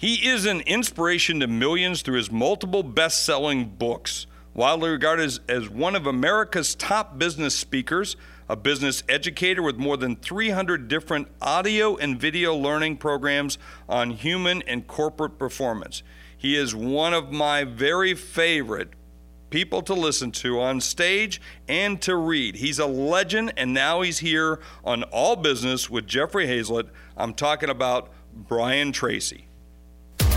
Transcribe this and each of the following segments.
He is an inspiration to millions through his multiple best selling books. Widely regarded as, as one of America's top business speakers, a business educator with more than 300 different audio and video learning programs on human and corporate performance. He is one of my very favorite people to listen to on stage and to read. He's a legend, and now he's here on All Business with Jeffrey Hayzlett. I'm talking about Brian Tracy.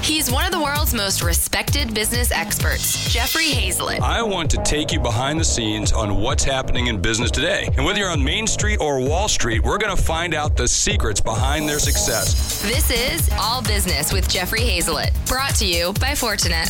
He's one of the world's most respected business experts, Jeffrey Hayzlett. I want to take you behind the scenes on what's happening in business today. And whether you're on Main Street or Wall Street, we're going to find out the secrets behind their success. This is All Business with Jeffrey Hayzlett, brought to you by Fortinet.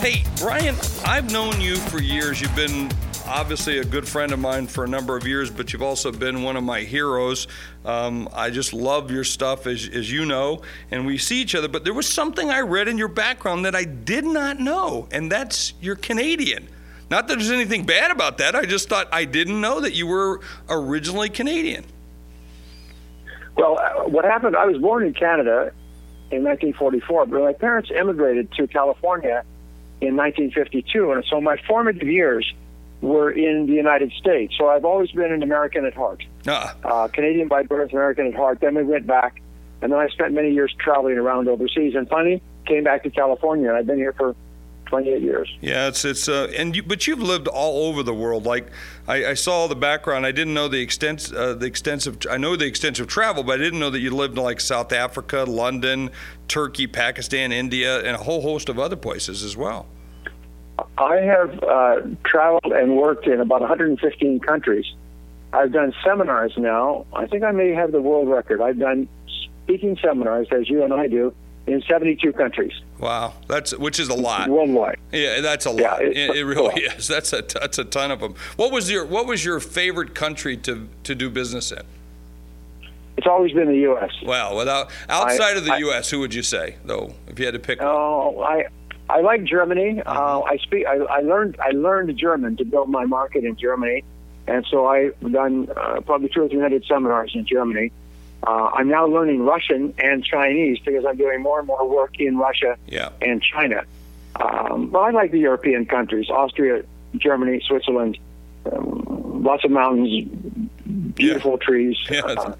Hey, Brian, I've known you for years. You've been obviously a good friend of mine for a number of years, but you've also been one of my heroes. Um, I just love your stuff, as, as you know, and we see each other. But there was something I read in your background that I did not know, and that's you're Canadian. Not that there's anything bad about that. I just thought I didn't know that you were originally Canadian. Well, uh, what happened, I was born in Canada in 1944, but my parents immigrated to California in 1952. And so my formative years were in the United States. So I've always been an American at heart. Uh-uh. Uh, Canadian by birth, American at heart. Then we went back, and then I spent many years traveling around overseas. And finally, came back to California, and I've been here for 28 years. Yeah, it's it's uh, and you, but you've lived all over the world. Like I, I saw the background. I didn't know the extent uh, the extensive. I know the extensive travel, but I didn't know that you lived in like South Africa, London, Turkey, Pakistan, India, and a whole host of other places as well. I have uh, traveled and worked in about 115 countries. I've done seminars now. I think I may have the world record. I've done speaking seminars, as you and I do, in 72 countries. Wow, that's which is a lot worldwide. Yeah, that's a lot. Yeah, it, it, really is. That's a that's a ton of them. What was your what was your favorite country to to do business in? It's always been the U.S. Well, without outside I, of the I, U.S., who would you say though, if you had to pick? Oh, I I like Germany. Uh-huh. Uh, I speak. I, I learned. I learned German to build my market in Germany, and so I've done uh, probably two or three hundred seminars in Germany. Uh, I'm now learning Russian and Chinese because I'm doing more and more work in Russia yeah. and China. Um, but I like the European countries: Austria, Germany, Switzerland. Um, lots of mountains, beautiful yeah. trees. Yeah.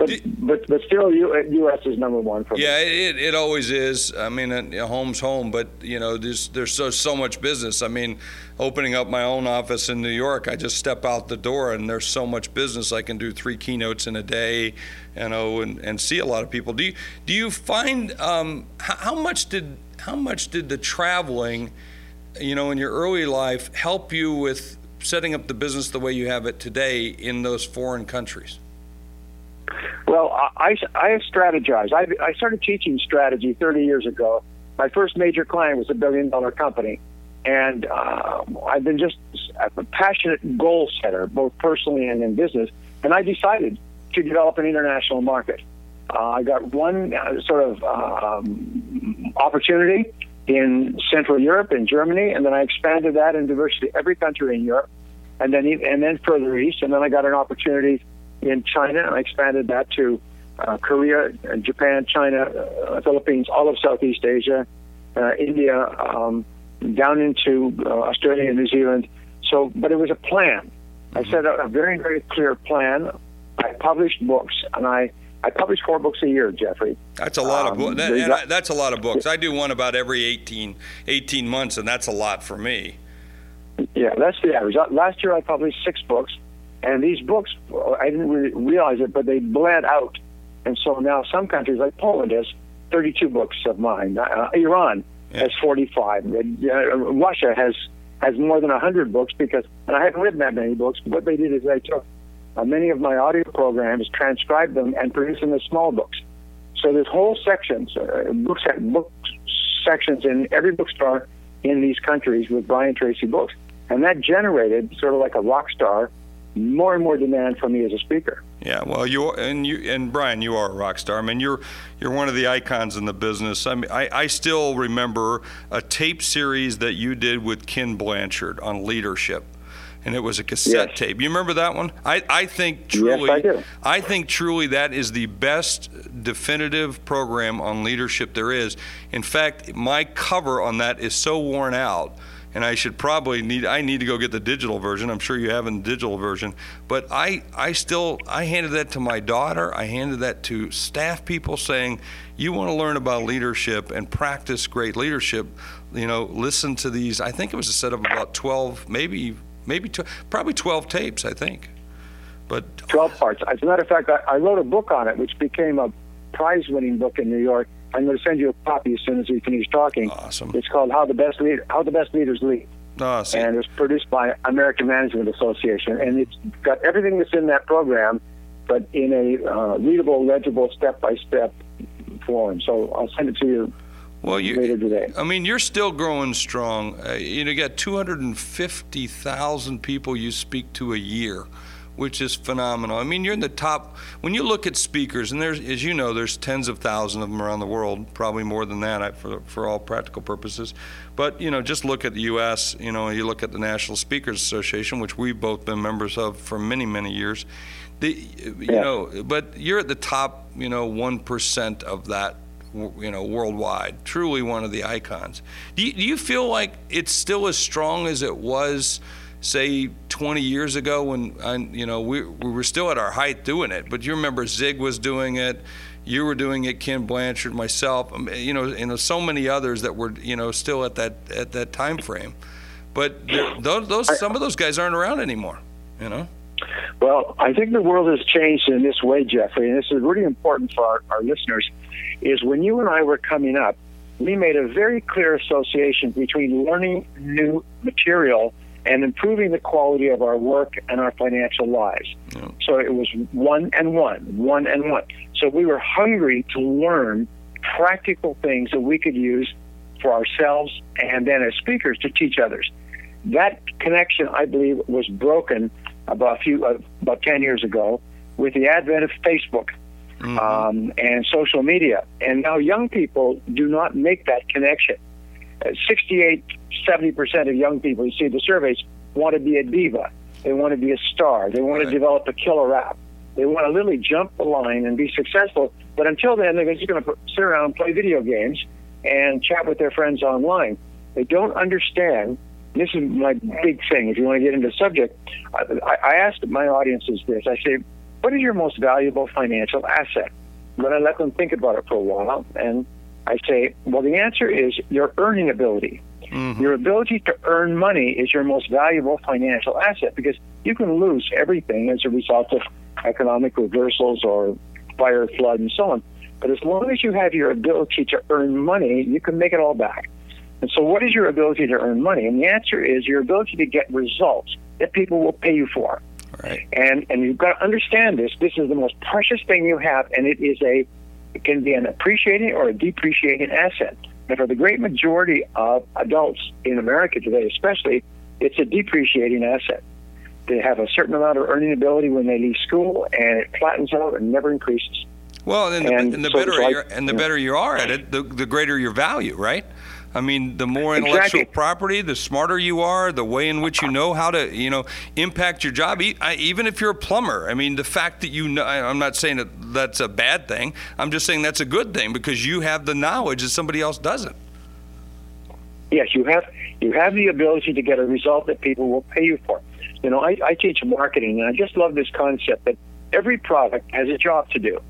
Uh, but, but but still, U.S. is number one for me. Yeah, it, it always is. I mean, uh, home's home, but you know, there's there's so so much business. I mean, opening up my own office in New York, I just step out the door and there's so much business. I can do three keynotes in a day, you know, and, and see a lot of people. Do you do you find um, how, how much did how much did the traveling, you know, in your early life help you with setting up the business the way you have it today in those foreign countries? Well, I, I have strategized. I, I started teaching strategy 30 years ago. My first major client was a billion dollar company. And uh, I've been just a passionate goal setter, both personally and in business. And I decided to develop an international market. Uh, I got one uh, sort of um, opportunity in Central Europe, in Germany, and then I expanded that in diversity every country in Europe, and then and then further east, and then I got an opportunity in China. I expanded that to uh, Korea, Japan, China, uh, Philippines, all of Southeast Asia, uh, India, um, down into uh, Australia and New Zealand. So, but it was a plan. I mm-hmm. set out a very, very clear plan. I published books, and I I publish four books a year, Jeffrey. That's a lot um, of books. That, that's a lot of books. I do one about every 18, 18 months, and that's a lot for me. Yeah, that's the average. Last year I published six books. And these books, I didn't really realize it, but they bled out. And so now some countries, like Poland, has 32 books of mine. Uh, Iran yeah. has 45. Uh, Russia has has more than 100 books because, and I haven't written that many books. What they did is they took uh, many of my audio programs, transcribed them, and produced them as small books. So there's whole sections, uh, books, book sections in every bookstore in these countries with Brian Tracy books, and that generated sort of like a rock star more and more demand from me as a speaker. Yeah, well, you and you and Brian, you are a rock star. I mean, you're you're one of the icons in the business. I mean, I, I still remember a tape series that you did with Ken Blanchard on leadership. and it was a cassette Yes. tape. You remember that one? I, I think truly, yes, I do. I think truly that is the best definitive program on leadership there is. In fact, my cover on that is so worn out, and I should probably need I need to go get the digital version. I'm sure you have a digital version, but I I still I handed that to my daughter. I handed that to staff people saying, you want to learn about leadership and practice great leadership. You know, listen to these. I think it was a set of about 12, maybe maybe tw- probably 12 tapes. I think, but 12 parts. As a matter of fact, I, I wrote a book on it, which became a prize winning book in New York. I'm going to send you a copy as soon as we finish talking. Awesome. It's called How the Best Lead- How the Best Leaders Lead. see, and it's produced by American Management Association, and it's got everything that's in that program, but in a uh, readable, legible, step-by-step form. So I'll send it to you well, you later today. I mean, you're still growing strong. Uh, you know, you got 250,000 people you speak to a year, which is phenomenal. I mean, you're in the top. When you look at speakers, and there's, as you know, there's tens of thousands of them around the world, probably more than that for, for all practical purposes. But, you know, just look at the U.S., you know, you look at the National Speakers Association, which we've both been members of for many, many years. The, you Yeah. know, but you're at the top, you know, 1% of that you know, worldwide. Truly one of the icons. Do you, do you feel like it's still as strong as it was, say, 20 years ago when, I, you know, we, we were still at our height doing it? But you remember Zig was doing it. You were doing it, Ken Blanchard, myself, um, you know, you know, so many others that were, you know, still at that at that time frame. But those, those some of those guys aren't around anymore. You know. Well, I think the world has changed in this way, Jeffrey, and this is really important for our, our listeners. Is when you and I were coming up, we made a very clear association between learning new material and improving the quality of our work and our financial lives. Yeah. So it was one and one, one and one. So we were hungry to learn practical things that we could use for ourselves and then as speakers to teach others. That connection, I believe, was broken about a few uh, about ten years ago with the advent of Facebook um, and social media. And now young people do not make that connection. 68, 70% of young people, you see the surveys, want to be a diva. They want to be a star. They want Right. to develop a killer app. They want to literally jump the line and be successful. But until then, they're just going to sit around and play video games and chat with their friends online. They don't understand. This is my big thing. If you want to get into the subject, I, I asked my audiences this. I say, what is your most valuable financial asset? Then I let them think about it for a while, and I say, well, the answer is your earning ability. Mm-hmm. Your ability to earn money is your most valuable financial asset because you can lose everything as a result of economic reversals or fire, flood, and so on. But as long as you have your ability to earn money, you can make it all back. And so, what is your ability to earn money? And the answer is your ability to get results that people will pay you for. Right. And and you've got to understand this. This is the most precious thing you have, and it is a it can be an appreciating or a depreciating asset. And for the great majority of adults in America today, especially, it's a depreciating asset. They have a certain amount of earning ability when they leave school, and it flattens out and never increases. Well, and, the, And and the so better like- you're, and the yeah. better you are at it, the, the greater your value, right? I mean, the more intellectual Exactly. property, the smarter you are, the way in which you know how to, you know, impact your job. Even if you're a plumber, I mean, the fact that you know, I'm not saying that that's a bad thing. I'm just saying that's a good thing because you have the knowledge that somebody else doesn't. Yes, you have you have the ability to get a result that people will pay you for. You know, I, I teach marketing, and I just love this concept that every product has a job to do,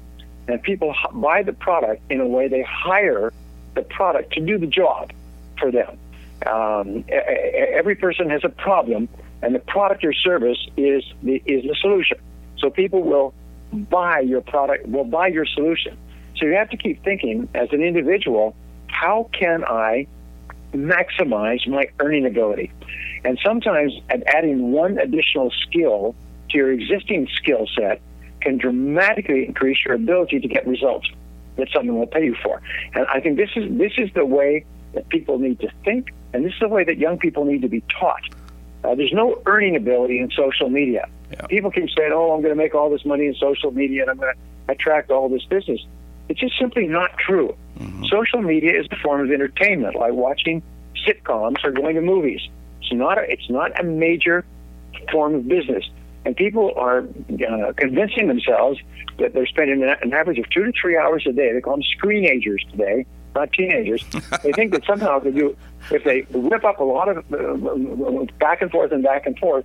and people buy the product in a way they hire the product to do the job for them. Um, every person has a problem, and the product or service is the is the solution. So people will buy your product, will buy your solution. So you have to keep thinking as an individual, how can I maximize my earning ability. And sometimes adding one additional skill to your existing skill set can dramatically increase your ability to get results that someone will pay you for. And I think this is this is the way that people need to think, and this is the way that young people need to be taught. Uh, there's no earning ability in social media. Yeah. People keep saying, "Oh, I'm going to make all this money in social media, and I'm going to attract all this business." It's just simply not true. Social media is a form of entertainment, like watching sitcoms or going to movies. It's not a, it's not a major form of business. And people are uh, convincing themselves that they're spending an average of two to three hours a day. They call them screenagers today, not teenagers. they think that somehow they do, if they whip up a lot of uh, back and forth and back and forth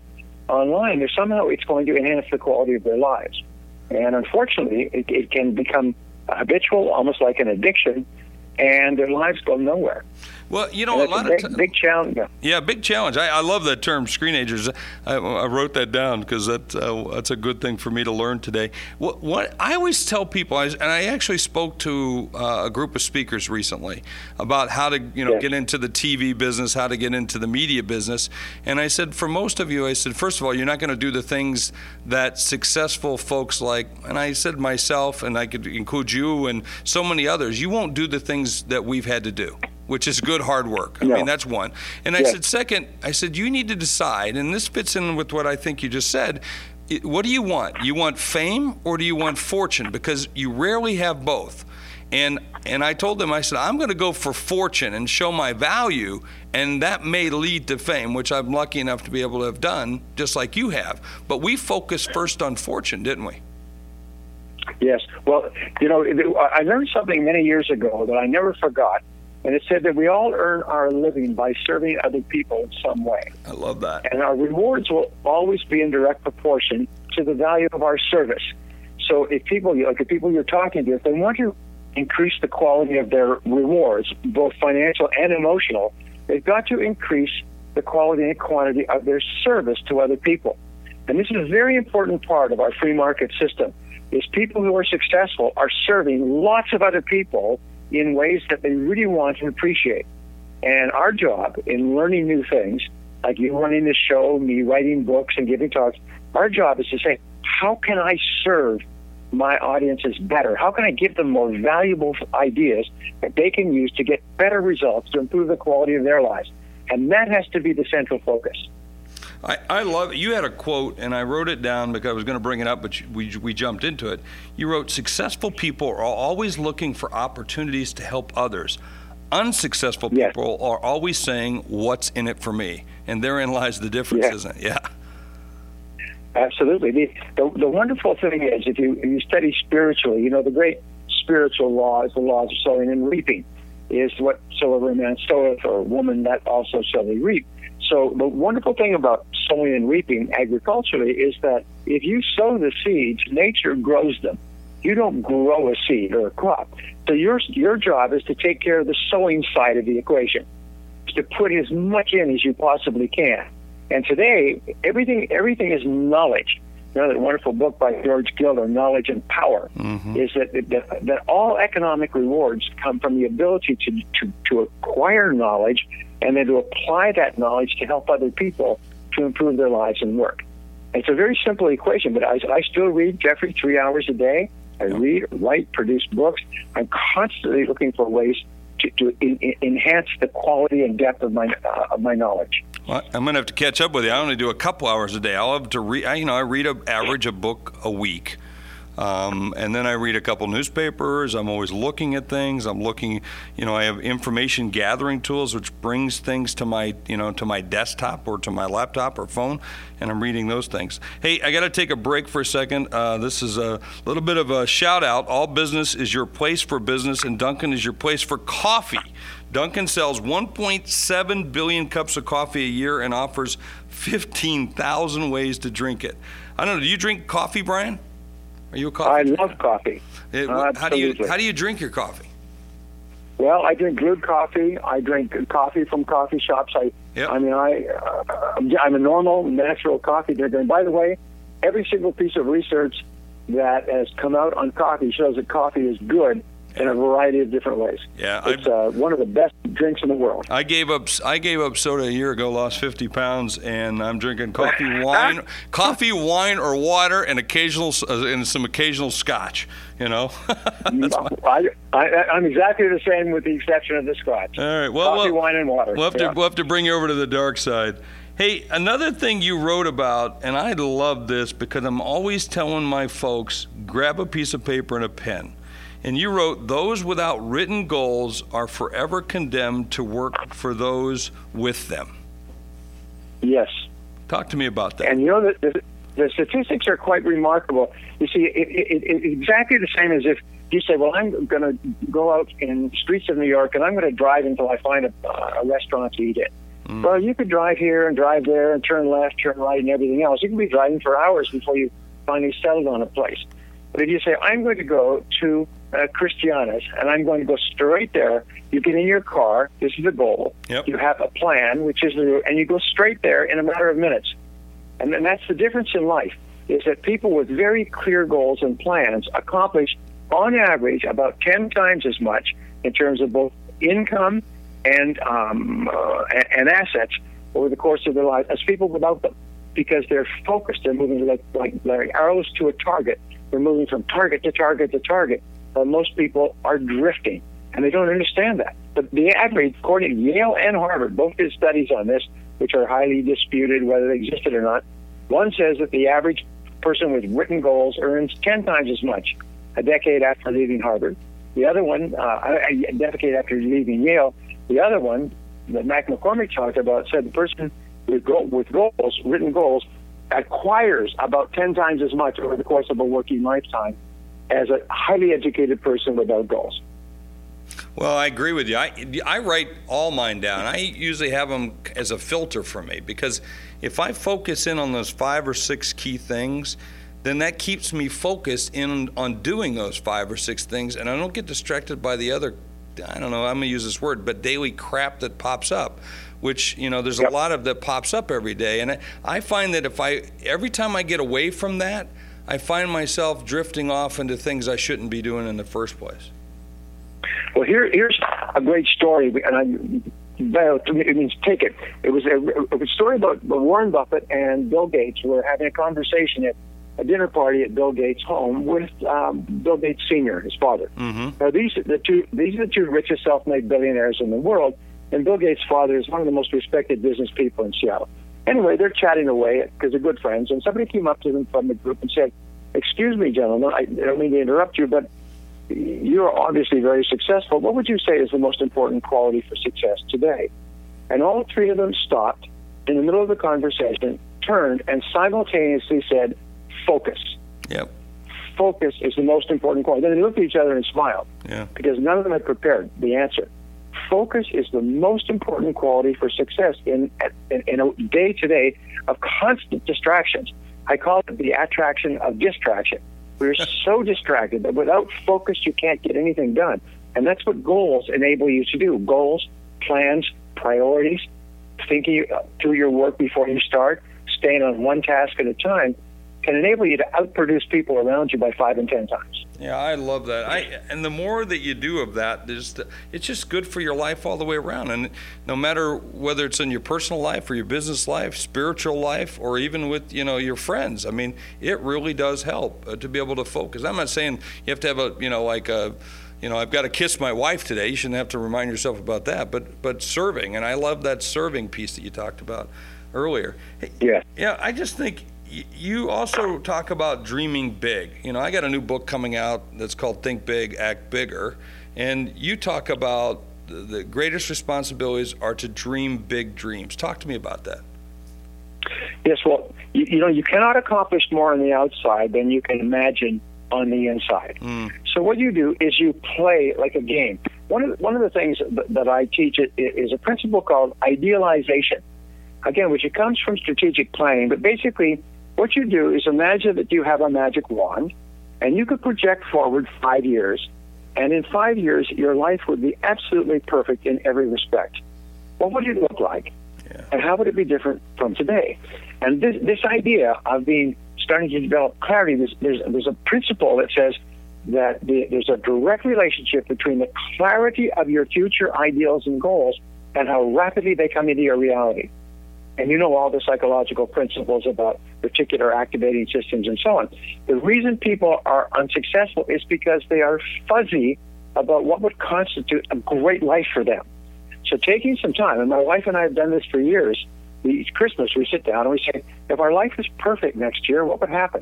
online, there's somehow it's going to enhance the quality of their lives. And unfortunately, it, it can become habitual, almost like an addiction, and their lives go nowhere. Well, you know, a lot a big, of t- big challenge. Yeah, big challenge. I, I love that term, screenagers. I, I wrote that down because that uh, that's a good thing for me to learn today. What, what I always tell people, I, and I actually spoke to uh, a group of speakers recently about how to you know get into the TV business, how to get into the media business, and I said for most of you, I said first of all, you're not going to do the things that successful folks like, and I said myself, and I could include you and so many others. You won't do the things that we've had to do which is good hard work. I no. mean, that's one. And I said, second, I said, you need to decide, and this fits in with what I think you just said. What do you want? You want fame or do you want fortune? Because you rarely have both. And and I told them, I said, I'm going to go for fortune and show my value, and that may lead to fame, which I'm lucky enough to be able to have done, just like you have. But we focused first on fortune, didn't we? Yes. Well, you know, I learned something many years ago that I never forgot. And it said that we all earn our living by serving other people in some way. I love that. And our rewards will always be in direct proportion to the value of our service. So if people, like the people you're talking to, if they want to increase the quality of their rewards, both financial and emotional, they've got to increase the quality and quantity of their service to other people. And this is a very important part of our free market system. Is people who are successful are serving lots of other people in ways that they really want and appreciate. And our job in learning new things, like you running this show, me writing books and giving talks, our job is to say, how can I serve my audiences better? How can I give them more valuable ideas that they can use to get better results to improve the quality of their lives? And that has to be the central focus. I, I love it. You had a quote, and I wrote it down because I was going to bring it up, but we, we jumped into it. You wrote, Successful people are always looking for opportunities to help others. Unsuccessful yes. people are always saying, What's in it for me? And therein lies the difference, yes. isn't it? Yeah. Absolutely. The, the, the wonderful thing is, if you, if you study spiritually, you know, the great spiritual law is the laws of sowing and reaping, is what soever a man soweth or woman that also shall he reap. So the wonderful thing about sowing and reaping agriculturally is that if you sow the seeds, nature grows them. You don't grow a seed or a crop. So your your job is to take care of the sowing side of the equation, to put as much in as you possibly can. And today, everything everything is knowledge. That wonderful book by George Gilder, Knowledge and Power, mm-hmm. is that, that that all economic rewards come from the ability to, to, to acquire knowledge and then to apply that knowledge to help other people to improve their lives and work. It's a very simple equation, but I, I still read, Jeffrey, three hours a day. I read, write, produce books. I'm constantly looking for ways to, to in, in, enhance the quality and depth of my uh, of my knowledge. Well, I'm going to have to catch up with you. I only do a couple hours a day. I'll have to read. You know, I read an average a book a week. Um, and then I read a couple newspapers. I'm always looking at things. I'm looking, you know, I have information gathering tools which brings things to my, you know, to my desktop or to my laptop or phone, and I'm reading those things. Hey, I got to take a break for a second. Uh, this is a little bit of a shout out. All business is your place for business, and Dunkin' is your place for coffee. Dunkin' sells 1.7 billion cups of coffee a year and offers 15,000 ways to drink it. I don't know. Do you drink coffee, Brian? Are you a coffee? I drinker? love coffee. It, uh, how do you how do you drink your coffee? Well, I drink brewed coffee. I drink coffee from coffee shops. I yep. I mean, I uh, I'm a normal, natural coffee drinker. And by the way, every single piece of research that has come out on coffee shows that coffee is good in a variety of different ways. Yeah, it's uh, one of the best drinks in the world. I gave up. I gave up soda a year ago, lost 50 pounds, and I'm drinking coffee, wine, coffee, wine, or water, and occasional uh, and some occasional scotch. You know. I, I, am exactly the same, with the exception of the scotch. All right. Well, coffee, wine, and water. We'll have, yeah. to, we'll have to bring you over to the dark side. Hey, another thing you wrote about, and I love this because I'm always telling my folks grab a piece of paper and a pen. And you wrote, Those without written goals are forever condemned to work for those with them. Yes. Talk to me about that. And you know that the, the statistics are quite remarkable. You see, it, it, it, exactly the same as if you say, "Well, I'm going to go out in the streets of New York and I'm going to drive until I find a, a restaurant to eat in." Mm. Well, you could drive here and drive there and turn left, turn right, and everything else. You can be driving for hours before you finally settled on a place. But if you say, "I'm going to go to uh, Christiana's and I'm going to go straight there," you get in your car. This is the goal. Yep. You have a plan, which is the, and you go straight there in a matter of minutes. And then that's the difference in life is that people with very clear goals and plans accomplish, on average, about 10 times as much in terms of both income and um, uh, and assets over the course of their life as people without them, because they're focused. They're moving like like, like arrows to a target. They're moving from target to target to target. But most people are drifting, and they don't understand that. But the average, according to Yale and Harvard, both did studies on this, which are highly disputed whether they existed or not. One says that the average person with written goals earns 10 times as much a decade after leaving Harvard. The other one, uh, a decade after leaving Yale. The other one that Mark McCormack talked about said the person with, go- with goals, written goals, acquires about 10 times as much over the course of a working lifetime as a highly educated person without goals. Well, I agree with you. I, I write all mine down. I usually have them as a filter for me because if I focus in on those five or six key things, then that keeps me focused in on doing those five or six things, and I don't get distracted by the other. I don't know. I'm gonna use this word, but daily crap that pops up, which you know there's yep. a lot of that pops up every day, and I, I find that if I every time I get away from that, I find myself drifting off into things I shouldn't be doing in the first place. Well, here, here's a great story, and I it means take it. It was a, a story about Warren Buffett and Bill Gates were having a conversation at a dinner party at Bill Gates' home with um, Bill Gates Sr., his father. Mm-hmm. Now these the two these are the two richest self-made billionaires in the world, and Bill Gates' father is one of the most respected business people in Seattle. Anyway, they're chatting away because they're good friends, and somebody came up to them from the group and said, "Excuse me, gentlemen, I don't mean to interrupt you, but." you're obviously very successful. What would you say is the most important quality for success today? And all three of them stopped in the middle of the conversation, turned, and simultaneously said, focus. Yep. Focus is the most important quality. Then they looked at each other and smiled yeah. because none of them had prepared the answer. Focus is the most important quality for success in, in, in a day to day of constant distractions. I call it the attraction of distraction. We're so distracted that without focus, you can't get anything done. And that's what goals enable you to do goals, plans, priorities, thinking uh, through your work before you start, staying on one task at a time can enable you to outproduce people around you by five and ten times. Yeah, I love that. I and the more that you do of that, it's just good for your life all the way around. And no matter whether it's in your personal life or your business life, spiritual life, or even with you know your friends, I mean, it really does help uh, to be able to focus. I'm not saying you have to have a you know like a you know, I've got to kiss my wife today. You shouldn't have to remind yourself about that. But but serving, and I love that serving piece that you talked about earlier. Yeah. Yeah, I just think you also talk about dreaming big. You know, I got a new book coming out that's called Think Big, Act Bigger. And you talk about the greatest responsibilities are to dream big dreams. Talk to me about that. Yes, well, you, you know, you cannot accomplish more on the outside than you can imagine on the inside. Mm. So what you do is you play like a game. One of the, one of the things that, that I teach is a principle called idealization. Again, which it comes from strategic planning, but basically what you do is imagine that you have a magic wand and you could project forward five years. And in five years, your life would be absolutely perfect in every respect. What would it look like? Yeah. And how would it be different from today? And this, this idea of being starting to develop clarity, there's, there's, there's a principle that says that the, there's a direct relationship between the clarity of your future ideals and goals and how rapidly they come into your reality and you know all the psychological principles about reticular activating systems and so on. The reason people are unsuccessful is because they are fuzzy about what would constitute a great life for them. So taking some time, and my wife and I have done this for years. Each Christmas we sit down and we say, if our life is perfect next year, what would happen?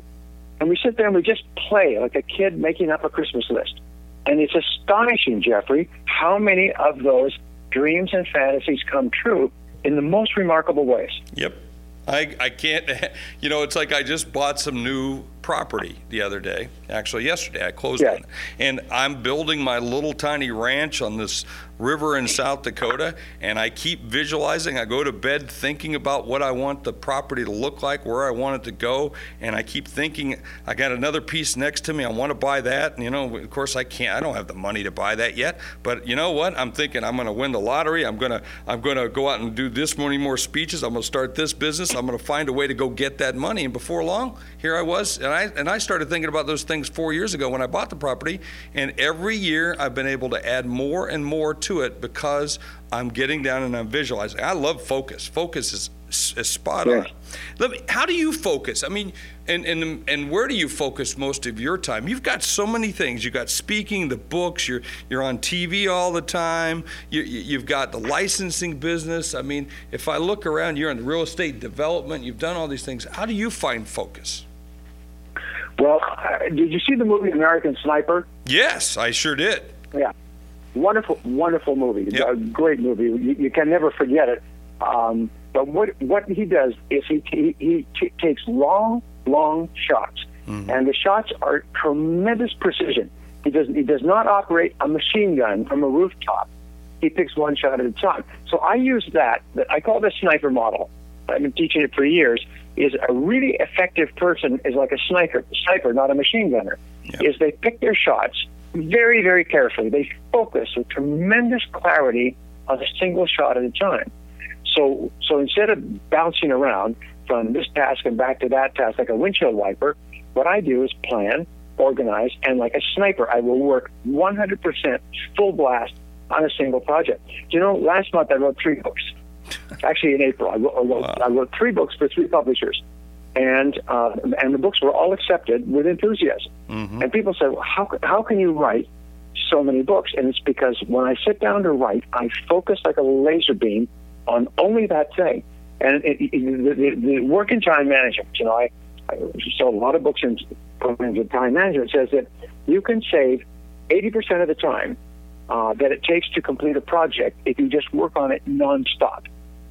And we sit there and we just play like a kid making up a Christmas list. And it's astonishing, Jeffrey, how many of those dreams and fantasies come true in the most remarkable ways. Yep. I, I can't, you know, it's like I just bought some new property the other day. Actually, yesterday I closed Yeah. on it. And I'm building my little tiny ranch on this river in South Dakota. And I keep visualizing. I go to bed thinking about what I want the property to look like, where I want it to go. And I keep thinking, I got another piece next to me. I want to buy that. And, you know, of course, I can't. I don't have the money to buy that yet. But you know what? I'm thinking I'm going to win the lottery. I'm going to I'm going to go out and do this many more speeches. I'm going to start this business. I'm going to find a way to go get that money. And before long, here I was, and I and I started thinking about those things four years ago when I bought the property. And every year I've been able to add more and more to it because I'm getting down and I'm visualizing. I love focus. Focus is, is spot on. Let me, how do you focus? I mean, and, and and where do you focus most of your time? You've got so many things. You've got speaking, the books. You're you're on TV all the time. You, you've got the licensing business. I mean, if I look around, you're in real estate development. You've done all these things. How do you find focus? Well, did you see the movie American Sniper? Yes, I sure did. Yeah, wonderful, wonderful movie. Yep. A great movie. You, you can never forget it. Um, but what what he does is he he, he t- takes long, long shots, and the shots are tremendous precision. He does he does not operate a machine gun from a rooftop. He picks one shot at a time. So I use that. that- I call it the sniper model. I've been teaching it for years. Is a really effective person is like a sniper, sniper, not a machine gunner. Yep. Is they pick their shots very, very carefully. They focus with tremendous clarity on a single shot at a time. So, so instead of bouncing around from this task and back to that task like a windshield wiper, what I do is plan, organize, and like a sniper, I will work 100% full blast on a single project. You know, last month I wrote three books. Actually, in April, I wrote, I wrote, I wrote three books for three publishers, and uh, and the books were all accepted with enthusiasm. And people said, well, "How how can you write so many books?" And it's because when I sit down to write, I focus like a laser beam on only that thing. And it, it, the, the, work in time management, you know, I, I sold a lot of books in programs of time management. Says that you can save 80% of the time uh, that it takes to complete a project if you just work on it nonstop.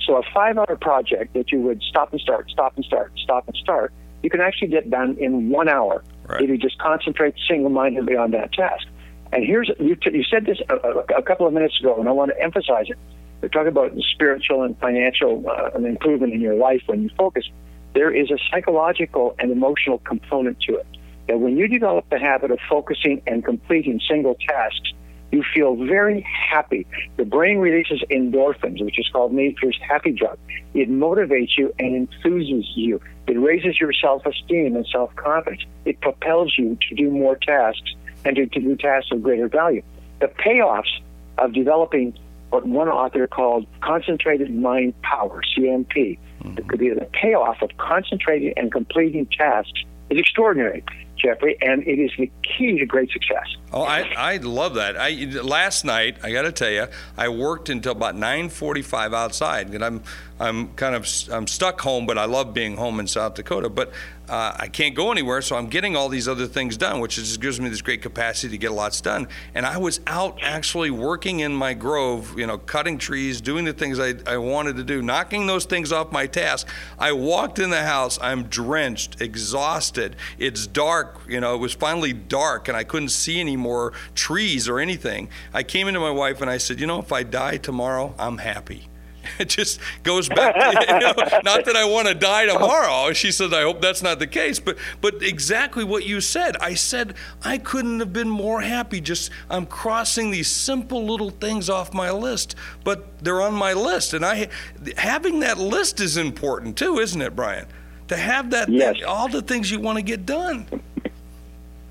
So a five-hour project that you would stop and start, stop and start, stop and start, you can actually get done in one hour Right. if you just concentrate single-mindedly on that task. And here's you, t- you said this a, a, a couple of minutes ago, and I want to emphasize it. We're talking about spiritual and financial uh, an improvement in your life when you focus. There is a psychological and emotional component to it. That when you develop the habit of focusing and completing single tasks, you feel very happy. The brain releases endorphins, which is called nature's happy drug. It motivates you and enthuses you. It raises your self-esteem and self-confidence. It propels you to do more tasks and to, to do tasks of greater value. The payoffs of developing what one author called concentrated mind power, CMP, mm-hmm. the, the payoff of concentrating and completing tasks is extraordinary, Jeffrey, and it is the key to great success. Oh, I, I love that. I last night I got to tell you, I worked until about 9:45 outside, and I'm I'm kind of I'm stuck home, but I love being home in South Dakota. But uh, I can't go anywhere, so I'm getting all these other things done, which just gives me this great capacity to get lots done. And I was out actually working in my grove, you know, cutting trees, doing the things I, I wanted to do, knocking those things off my task. I walked in the house, I'm drenched, exhausted. It's dark, you know, it was finally dark, and I couldn't see any more trees or anything. I came into my wife and I said, you know, if I die tomorrow, I'm happy. It just goes back. To, you know, not that I want to die tomorrow. She said, "I hope that's not the case." But but exactly what you said. I said I couldn't have been more happy. Just I'm crossing these simple little things off my list, but they're on my list, and I having that list is important too, isn't it, Brian? To have that, Yes. all the things you want to get done.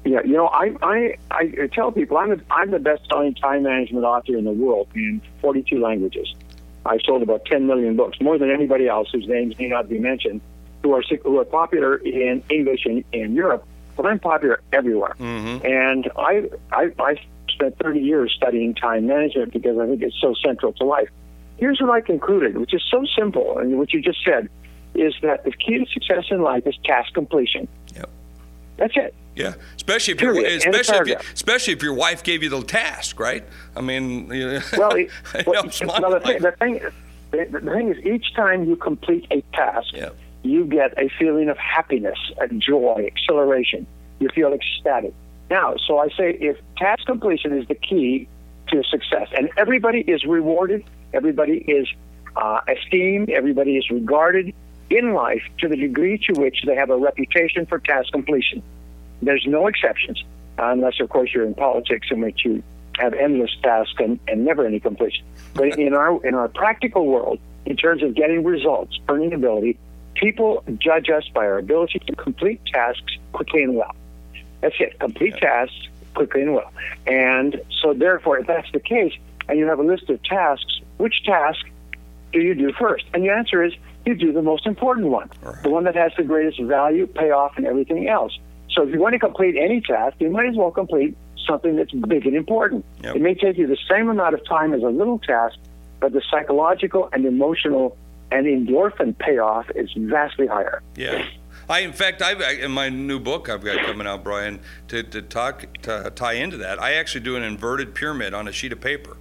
Yeah, you know, I I, I tell people I'm the, I'm the best-selling time management author in the world in 42 languages. I've sold about 10 million books, more than anybody else whose names may not be mentioned, who are who are popular in English in, in Europe, but I'm popular everywhere. Mm-hmm. And I, I I spent 30 years studying time management because I think it's so central to life. Here's what I concluded, which is so simple, and what you just said, is that the key to success in life is task completion. That's it. Yeah, especially if your Period. Especially if, you, especially if your wife gave you the task, right? I mean, Well, it, well, well, the, thing, the thing, the, the thing is, each time you complete a task, Yeah. you get a feeling of happiness, a joy, acceleration. You feel ecstatic. Now, so I say if task completion is the key to success, and everybody is rewarded, everybody is uh, esteemed, everybody is regarded in life to the degree to which they have a reputation for task completion. There's no exceptions, uh, unless, of course, you're in politics in which you have endless tasks and, and never any completion. But in our in our practical world, in terms of getting results, earning ability, people judge us by our ability to complete tasks quickly and well. That's it. Complete tasks quickly and well. And so, therefore, if that's the case, and you have a list of tasks, which task do you do first? And the answer is you do the most important one, right. the one that has the greatest value, payoff, and everything else. So if you want to complete any task, you might as well complete something that's big and important. Yep. It may take you the same amount of time as a little task, but the psychological and emotional and endorphin payoff is vastly higher. Yeah. I, in fact, I've, in my new book I've got coming out, Brian, to, to talk to tie into that. I actually do an inverted pyramid on a sheet of paper,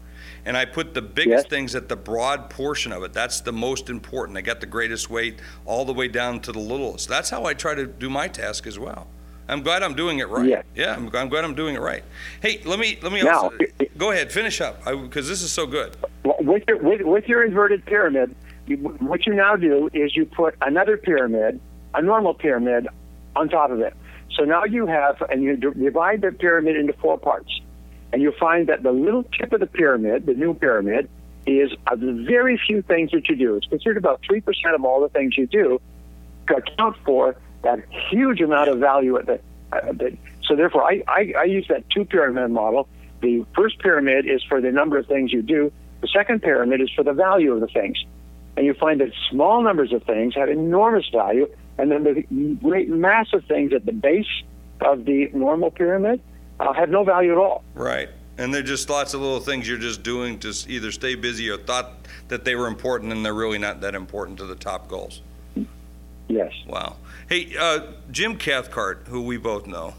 and I put the biggest yes. things at the broad portion of it. That's the most important. I got the greatest weight all the way down to the littlest. That's how I try to do my task as well. I'm glad I'm doing it right. Yeah, yeah I'm, I'm, glad I'm doing it right. Hey, let me let me now, also, go ahead, finish up because this is so good. With your with, with your inverted pyramid, you, what you now do is you put another pyramid, a normal pyramid, on top of it. So now you have, and you divide the pyramid into four parts, and you'll find that the little tip of the pyramid, the new pyramid, is of the very few things that you do. It's considered about three percent of all the things you do to account for that huge amount of value at the, uh, the so therefore I, I, I use that two pyramid model. The first pyramid is for the number of things you do. The second pyramid is for the value of the things. And you find that small numbers of things have enormous value, and then the great massive things at the base of the normal pyramid uh, have no value at all. Right. And they're just lots of little things you're just doing to either stay busy or thought that they were important and they're really not that important to the top goals. Yes. Wow. Hey, uh, Jim Cathcart, who we both know,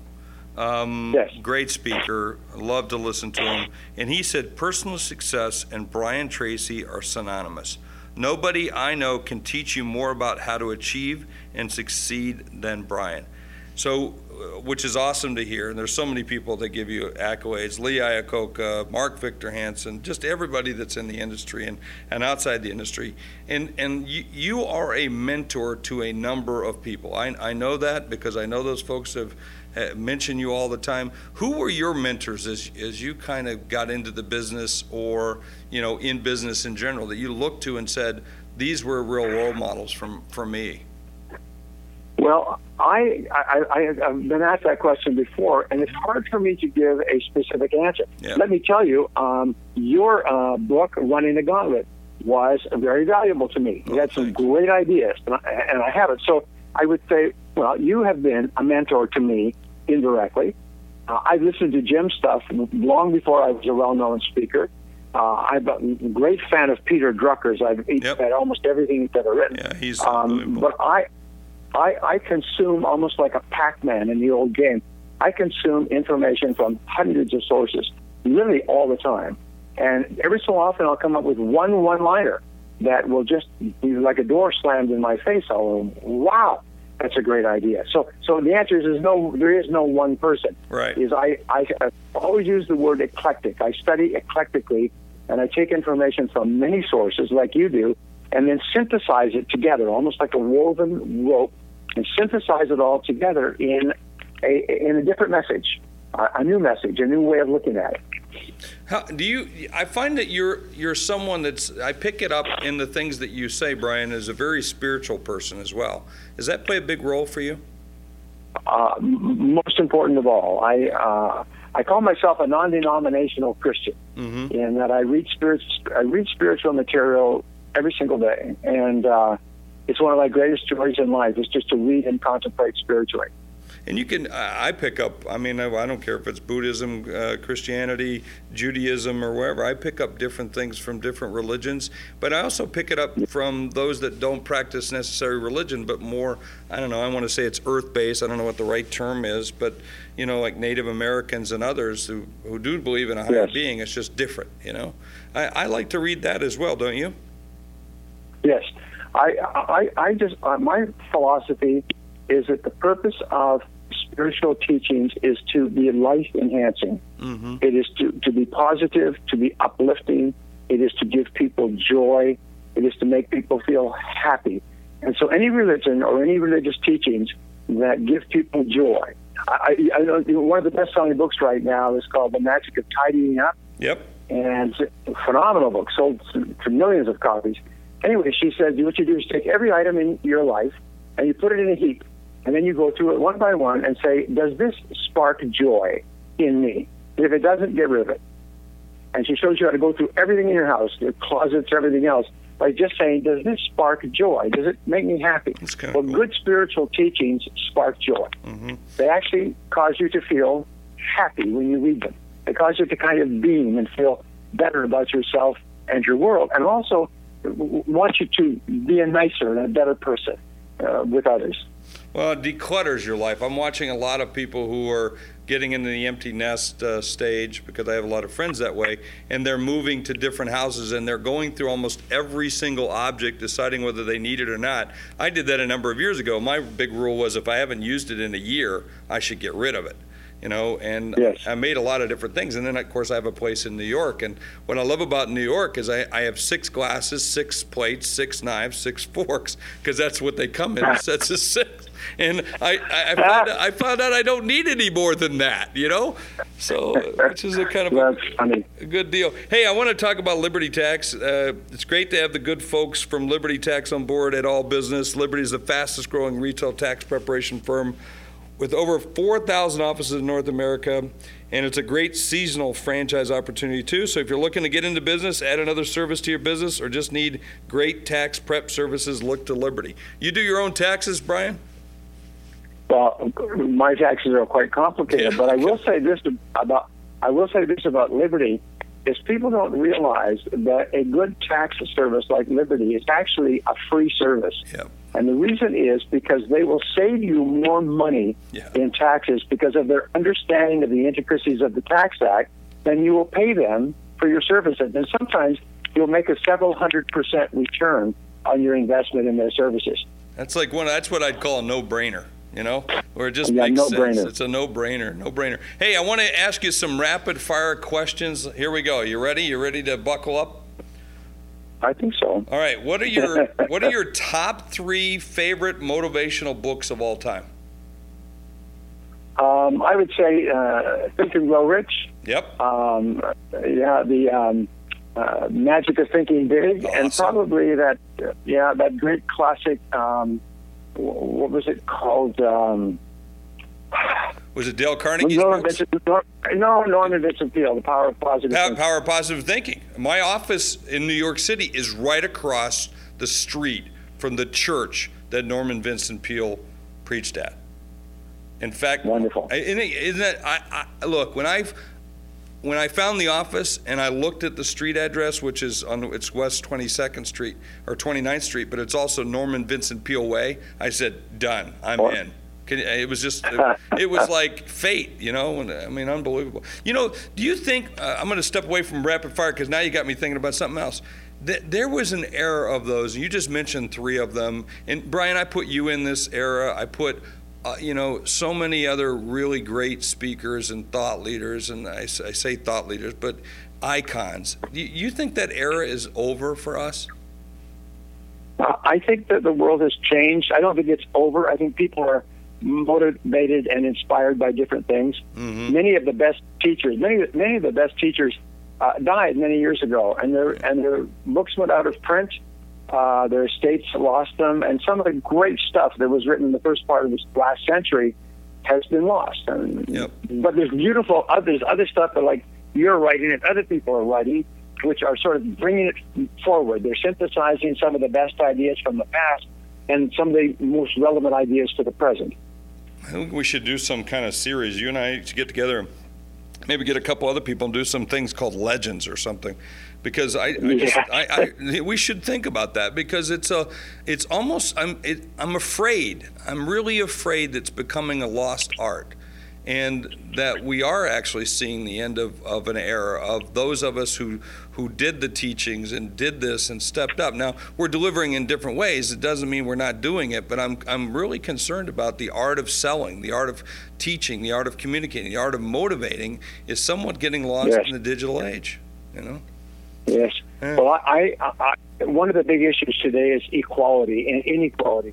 um, yes. great speaker, love to listen to him. And he said personal success and Brian Tracy are synonymous. Nobody I know can teach you more about how to achieve and succeed than Brian. So, which is awesome to hear. And there's so many people that give you accolades Lee Iacocca, Mark Victor Hansen, just everybody that's in the industry and, and outside the industry. And, and you, you are a mentor to a number of people. I, I know that because I know those folks have mention you all the time. Who were your mentors as, as you kind of got into the business or, you know, in business in general that you looked to and said, these were real role models from, for me? Well, I, I, I, have been asked that question before, and it's hard for me to give a specific answer. Yeah. Let me tell you, um, your uh, book, Running the Gauntlet, was very valuable to me. You had some great ideas, and I, and I have it. So I would say, well, you have been a mentor to me indirectly. Uh, I listened to Jim's stuff long before I was a well-known speaker. Uh, I'm a great fan of Peter Drucker's. I've yep. read almost everything he's ever written. Yeah, he's um, But I, I, I consume almost like a Pac-Man in the old game. I consume information from hundreds of sources, literally all the time. And every so often, I'll come up with one one-liner that will just be like a door slammed in my face. I'll go, wow, that's a great idea. So, so the answer is, is no. There is no one person. Right. Is I, I always use the word eclectic. I study eclectically, and I take information from many sources, like you do, and then synthesize it together, almost like a woven rope, and synthesize it all together in a in a different message, a new message, a new way of looking at it. How do you? I find that you're you're someone that's. I pick it up in the things that you say, Brian, is a very spiritual person as well. Does that play a big role for you? Uh, most important of all, I uh, I call myself a non-denominational Christian, mm-hmm. in that I read spirit I read spiritual material every single day, and uh, it's one of my greatest joys in life is just to read and contemplate spiritually and you can I pick up. I mean, I don't care if it's Buddhism, uh, Christianity, Judaism, or wherever. I pick up different things from different religions, but I also pick it up from those that don't practice necessary religion, but more. I don't know. I want to say it's earth-based. I don't know what the right term is, but you know, like Native Americans and others who who do believe in a higher yes. being. It's just different. You know, I, I like to read that as well. Don't you? Yes. I, I, I just, uh, my philosophy is that the purpose of spiritual teachings is to be life enhancing. Mm-hmm. It is to, to be positive, to be uplifting. It is to give people joy. It is to make people feel happy. And so any religion or any religious teachings that give people joy. I, I know one of the best selling books right now is called The Magic of Tidying Up. Yep. And it's a phenomenal book, sold to millions of copies. Anyway, she said, what you do is take every item in your life and you put it in a heap. And then you go through it one by one and say, does this spark joy in me? And if it doesn't, get rid of it. And she shows you how to go through everything in your house, your closets, everything else, by just saying, does this spark joy? Does it make me happy? well, cool. good spiritual teachings spark joy. Mm-hmm. They actually cause you to feel happy when you read them. They cause you to kind of beam and feel better about yourself and your world, and also want you to be a nicer and a better person uh, with others. Well, it declutters your life. I'm watching a lot of people who are getting into the empty nest uh, stage because I have a lot of friends that way, and they're moving to different houses and they're going through almost every single object, deciding whether they need it or not. I did that a number of years ago. My big rule was if I haven't used it in a year, I should get rid of it you know, and yes. I made a lot of different things. And then, of course, I have a place in New York. And what I love about New York is I, I have six glasses, six plates, six knives, six forks, because that's what they come in sets of six. And I, I, found out, I found out I don't need any more than that, you know? So, which is a kind of a, a, good deal. Hey, I want to talk about Liberty Tax. Uh, it's great to have the good folks from Liberty Tax on board at All Business. Liberty is the fastest growing retail tax preparation firm with over 4,000 offices in North America, and it's a great seasonal franchise opportunity too. So if you're looking to get into business, add another service to your business, or just need great tax prep services, look to Liberty. You do your own taxes, Brian? Well, my taxes are quite complicated, yeah. but I will say this about I will say this about Liberty is people don't realize that a good tax service like Liberty is actually a free service. Yep. And the reason is because they will save you more money yeah. in taxes because of their understanding of the intricacies of the Tax Act than you will pay them for your services. And sometimes you'll make a several hundred percent return on your investment in their services. That's like one. That's what I'd call a no-brainer. You know, where it just yeah, makes no sense. It's a no-brainer. No-brainer. Hey, I want to ask you some rapid-fire questions. Here we go. You ready? You ready to buckle up? I think so. All right. What are your What are your top three favorite motivational books of all time? Um, I would say uh, Think and Grow Rich. Yep. Um, yeah, the um, uh, Magic of Thinking Big, awesome. and probably that yeah that great classic. Um, what was it called? Was it Dale Carnegie's Norman books? Vincent, no, Norman Vincent Peale, The Power of Positive Power, Thinking. Power of Positive Thinking. My office in New York City is right across the street from the church that Norman Vincent Peale preached at. In fact, wonderful. Isn't, that, I, I, look when I when I found the office and I looked at the street address, which is on it's West 22nd Street or 29th Street, but it's also Norman Vincent Peale Way. I said, done. I'm in. Can, it was just, it, it was like fate, you know. And, I mean, unbelievable. You know, do you think uh, I'm going to step away from rapid fire because now you got me thinking about something else? Th- there was an era of those, and you just mentioned three of them. And Brian, I put you in this era. I put, uh, you know, so many other really great speakers and thought leaders, and I say thought leaders, but icons. You, you think that era is over for us? Uh, I think that the world has changed. I don't think it's over. I think people are motivated and inspired by different things. Mm-hmm. Many of the best teachers, many many of the best teachers, uh, died many years ago, and their and their books went out of print. Uh, their estates lost them, and some of the great stuff that was written in the first part of this last century has been lost. And, Yep. But there's beautiful others, other stuff that like you're writing and other people are writing, which are sort of bringing it forward. They're synthesizing some of the best ideas from the past and some of the most relevant ideas to the present. I think we should do some kind of series. You and I should get together, and maybe get a couple other people and do some things called legends or something, because I, I, just, I, I we should think about that because it's a, it's almost I'm it, I'm afraid I'm really afraid it's becoming a lost art, and that we are actually seeing the end of, of an era of those of us who who did the teachings and did this and stepped up. Now we're delivering in different ways. It doesn't mean we're not doing it, but I'm I'm really concerned about the art of selling, the art of teaching, the art of communicating, the art of motivating is somewhat getting lost yes. in the digital age. You know. Yes. Yeah. Well, I, I, I, one of the big issues today is equality and inequality,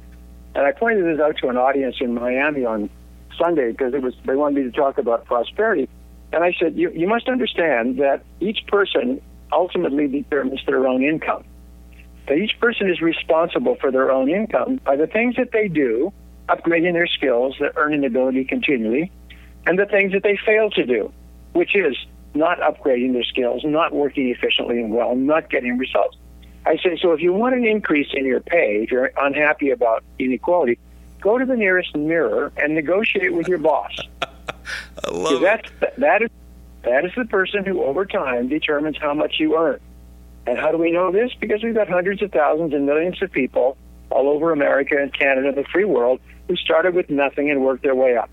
and I pointed this out to an audience in Miami on Sunday because it was they wanted me to talk about prosperity. And I said, you, you must understand that each person ultimately determines their own income. That each person is responsible for their own income by the things that they do, upgrading their skills, that earning ability continually, and the things that they fail to do, which is not upgrading their skills, not working efficiently and well, not getting results. I say, so if you want an increase in your pay, if you're unhappy about inequality, go to the nearest mirror and negotiate with your boss. I love that's, it. That is, that is the person who, over time, determines how much you earn. And how do we know this? Because we've got hundreds of thousands and millions of people all over America and Canada, the free world, who started with nothing and worked their way up.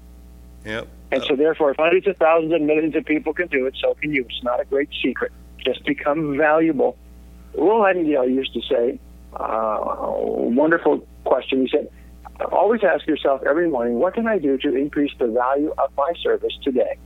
Yep. And so, therefore, if hundreds of thousands and millions of people can do it, so can you. It's not a great secret. Just become valuable. Earl Nightingale used to say, uh, wonderful question. He said, always ask yourself every morning, what can I do to increase the value of my service today?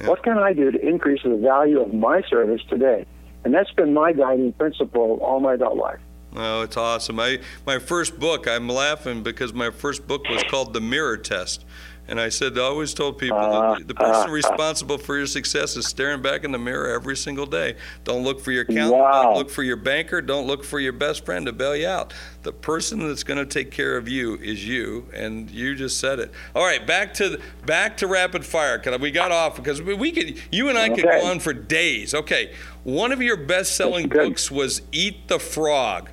Yeah. What can I do to increase the value of my service today? And that's been my guiding principle all my adult life. Oh, it's awesome. I, my first book, I'm laughing because my first book was called The Mirror Test. And I said, I always told people uh, the person uh, responsible for your success is staring back in the mirror every single day. Don't look for your accountant. Wow. Don't look for your banker. Don't look for your best friend to bail you out. The person that's going to take care of you is you, and you just said it. All right, back to back to rapid fire. Cause we got off because we, we could. You and I okay. could go on for days. Okay, one of your best-selling books was Eat the Frog.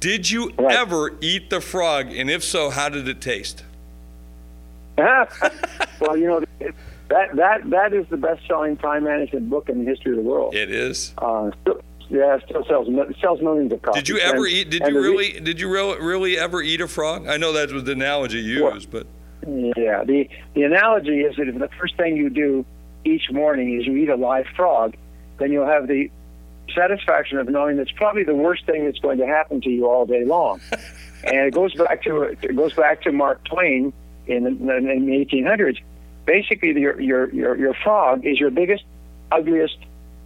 Did you right. ever eat the frog? And if so, how did it taste? well, you know, that that that is the best-selling time management book in the history of the world. It is. Uh, still, yeah, still sells sells millions of copies. Did you ever and, eat? Did you really? Re- did you really, really ever eat a frog? I know that was the analogy you well, used, but yeah, the the analogy is that if the first thing you do each morning is you eat a live frog, then you'll have the satisfaction of knowing that's probably the worst thing that's going to happen to you all day long. and it goes back to it goes back to Mark Twain in the, in the 1800s. Basically, your, your, your, your frog is your biggest, ugliest,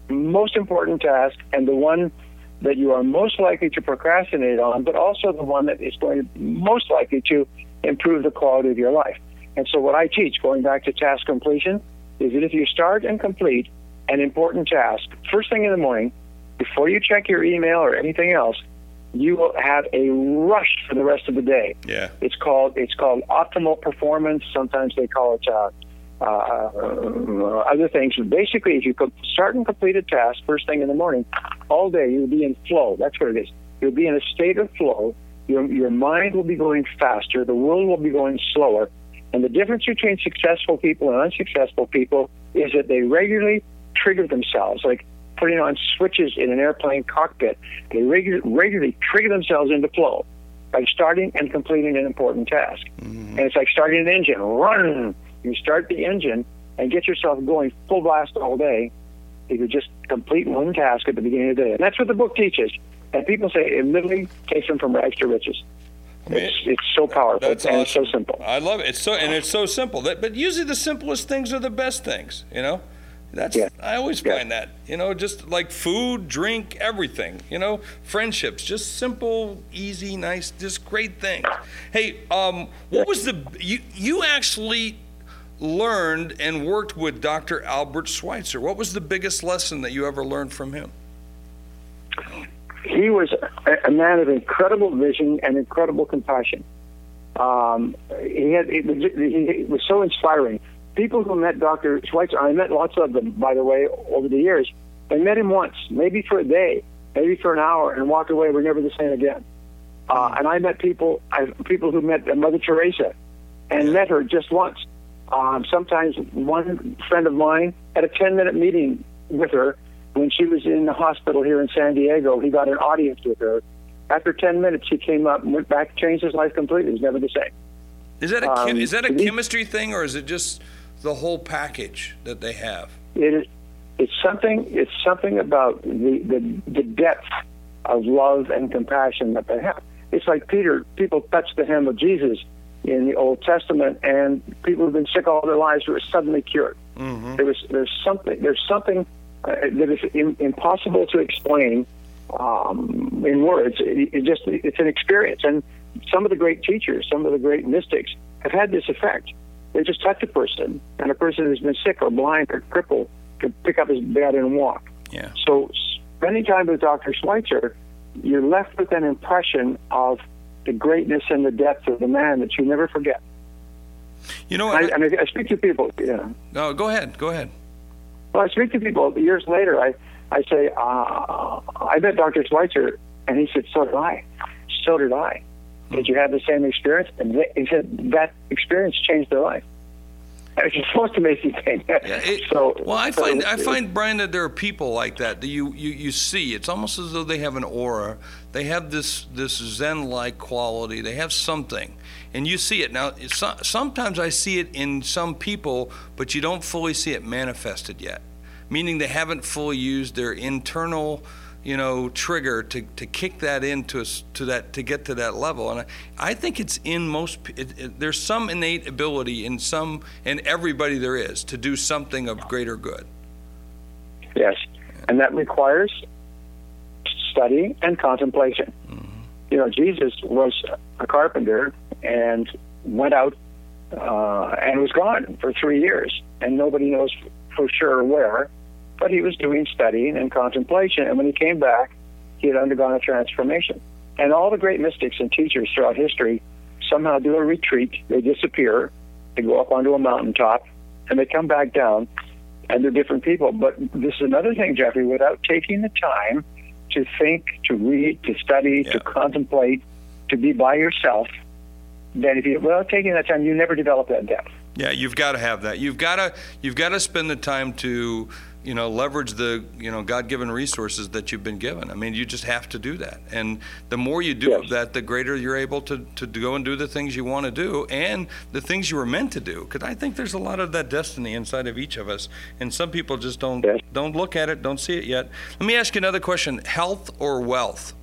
most important task, and the one that you are most likely to procrastinate on, but also the one that is going to most likely to improve the quality of your life. And so, what I teach, going back to task completion, is that if you start and complete an important task first thing in the morning, before you check your email or anything else, you will have a rush for the rest of the day. Yeah. It's called it's called optimal performance. Sometimes they call it uh, uh, other things. Basically, if you start and complete a task first thing in the morning, all day you'll be in flow. That's what it is. You'll be in a state of flow. Your your mind will be going faster. The world will be going slower. And the difference between successful people and unsuccessful people is that they regularly trigger themselves. Like putting on switches in an airplane cockpit. They regu- regularly trigger themselves into flow by starting and completing an important task. Mm-hmm. And it's like starting an engine. Run! You start the engine and get yourself going full blast all day if you just complete one task at the beginning of the day. And that's what the book teaches. And people say it literally takes them from rags to riches. I mean, it's, it's so powerful and awesome. it's so simple. I love it. It's so and it's so simple. That, but usually the simplest things are the best things. You know. That's yeah. I always find that you know just like food, drink, everything. You know, friendships, just simple, easy, nice, just great things. Hey, um, what was the you you actually learned and worked with Dr. Albert Schweitzer? What was the biggest lesson that you ever learned from him? He was a man of incredible vision and incredible compassion. Um, he had it it was so inspiring people who met Dr. Schweitzer, I met lots of them, by the way, over the years. I met him once, maybe for a day, maybe for an hour, and walked away. We're never the same again. Uh, and I met people, I, people who met Mother Teresa, and met her just once. Um, sometimes one friend of mine had a 10-minute meeting with her when she was in the hospital here in San Diego. He got an audience with her. After 10 minutes, he came up and went back, changed his life completely. He's never the same. Is that a um, is that a chemistry thing, or is it just the whole package that they have. It is. It's something. It's something about the, the the depth of love and compassion that they have. It's like Peter. People touch the hem of Jesus in the Old Testament, and people who've been sick all their lives were suddenly cured. Mm-hmm. There was there's something there's something uh, that is in, impossible to explain um, in words. It, it just it's an experience, and some of the great teachers, some of the great mystics, have had this effect. They just touch a person, and a person who's been sick or blind or crippled can pick up his bed and walk. Yeah. So spending time with Dr. Schweitzer, you're left with an impression of the greatness and the depth of the man that you never forget. You know, I, I, mean, I speak to people. Yeah. No, go ahead. Go ahead. Well, I speak to people years later. I I say, uh, I met Dr. Schweitzer, and he said, so did I. So did I. Did you have the same experience? And he said that experience changed their life. It's the most amazing thing. Yeah, it, so, well, I find I find Brian that there are people like that that you, you, you see. It's almost as though they have an aura. They have this this Zen-like quality. They have something, and you see it now. sometimes I see it in some people, but you don't fully see it manifested yet. Meaning they haven't fully used their internal you know, trigger to, to kick that into to that to get to that level. And I, I think it's in most. It, it, there's some innate ability in some in everybody there is to do something of greater good. Yes, and that requires study and contemplation. Mm-hmm. You know, Jesus was a carpenter and went out uh, and was gone for three years, and nobody knows for sure where but he was doing studying and contemplation. And when he came back, he had undergone a transformation. And all the great mystics and teachers throughout history somehow do a retreat. They disappear. They go up onto a mountaintop, and they come back down, and they're different people. But this is another thing, Jeffrey. Without taking the time to think, to read, to study, yeah. to contemplate, to be by yourself, then if you without taking that time, you never develop that depth. Yeah, you've got to have that. You've got to you've got to spend the time to you know leverage the you know god-given resources that you've been given. I mean you just have to do that. And the more you do yes. that the greater you're able to, to go and do the things you want to do and the things you were meant to do. Because i think there's a lot of that destiny inside of each of us and some people just don't yes. don't look at it don't see it yet. Let me ask you another question. Health or wealth?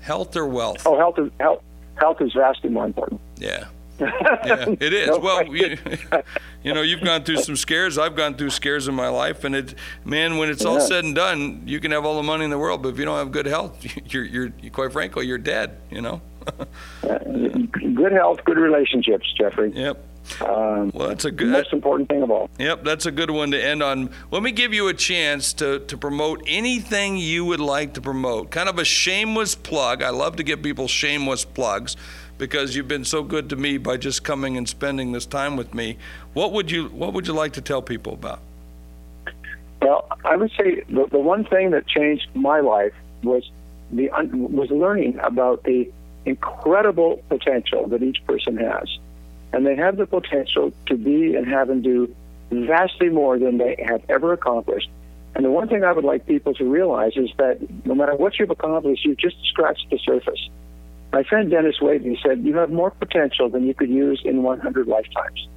Health or wealth? Oh health is health health is vastly more important. Yeah yeah, it is. no well, you, you, know, you've gone through some scares. I've gone through scares in my life, and it, man, when it's yeah. all said and done, you can have all the money in the world, but if you don't have good health, you're, you're quite frankly, you're dead. You know. good health, good relationships, Jeffrey. Yep. Um, well, that's a good. Most important thing of all. Yep, that's a good one to end on. Let me give you a chance to to promote anything you would like to promote. Kind of a shameless plug. I love to give people shameless plugs because you've been so good to me by just coming and spending this time with me. What would you What would you like to tell people about? Well, I would say the, the one thing that changed my life was the was learning about the incredible potential that each person has, and they have the potential to be and have and do vastly more than they have ever accomplished. And the one thing I would like people to realize is that no matter what you've accomplished, you've just scratched the surface. My friend Denis Waitley said, You have more potential than you could use in 100 lifetimes.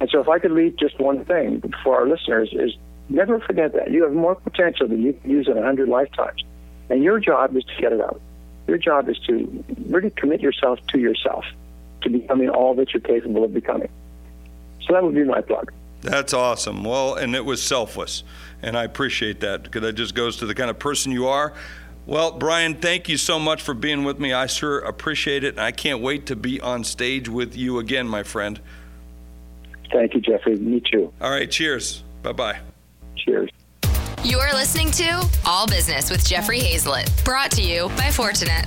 And so, if I could leave just one thing for our listeners, is never forget that. You have more potential than you could use in 100 lifetimes. And your job is to get it out. Your job is to really commit yourself to yourself, to becoming all that you're capable of becoming. So, that would be my plug. That's awesome. Well, and it was selfless. And I appreciate that because that just goes to the kind of person you are. Well, Brian, thank you so much for being with me. I sure appreciate it, and I can't wait to be on stage with you again, my friend. Thank you, Jeffrey. Me too. All right, cheers. Bye bye. Cheers. You're listening to All Business with Jeffrey Hayzlett, brought to you by Fortinet.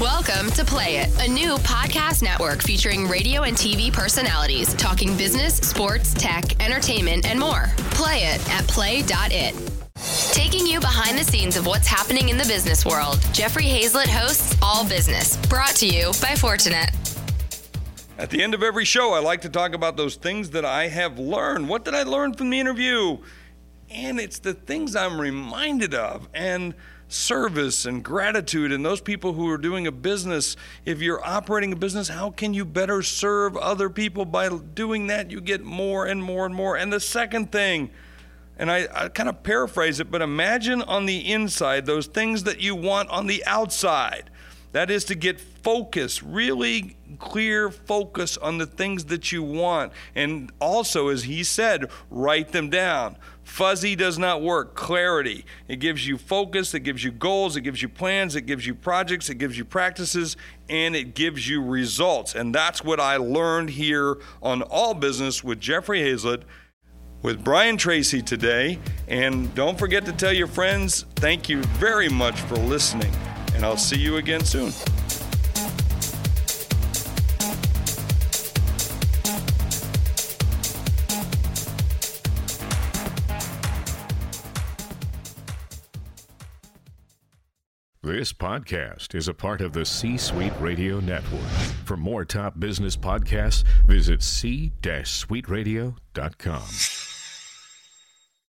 Welcome to Play It, a new podcast network featuring radio and TV personalities talking business, sports, tech, entertainment, and more. Play it at play.it. Taking you behind the scenes of what's happening in the business world, Jeffrey Hayzlett hosts All Business, brought to you by Fortinet. At the end of every show, I like to talk about those things that I have learned. What did I learn from the interview? And it's the things I'm reminded of. And service and gratitude. And those people who are doing a business, if you're operating a business, how can you better serve other people? By doing that, you get more and more and more. And the second thing, and I, I kind of paraphrase it, but imagine on the inside those things that you want on the outside. That is to get focus, really clear focus on the things that you want. And also, as he said, write them down. Fuzzy does not work. Clarity. It gives you focus, it gives you goals, it gives you plans, it gives you projects, it gives you practices, and it gives you results. And that's what I learned here on All Business with Jeffrey Hayzlett with Brian Tracy today. And don't forget to tell your friends, thank you very much for listening and I'll see you again soon. This podcast is a part of the C Suite Radio Network. For more top business podcasts, visit c-suiteradio.com.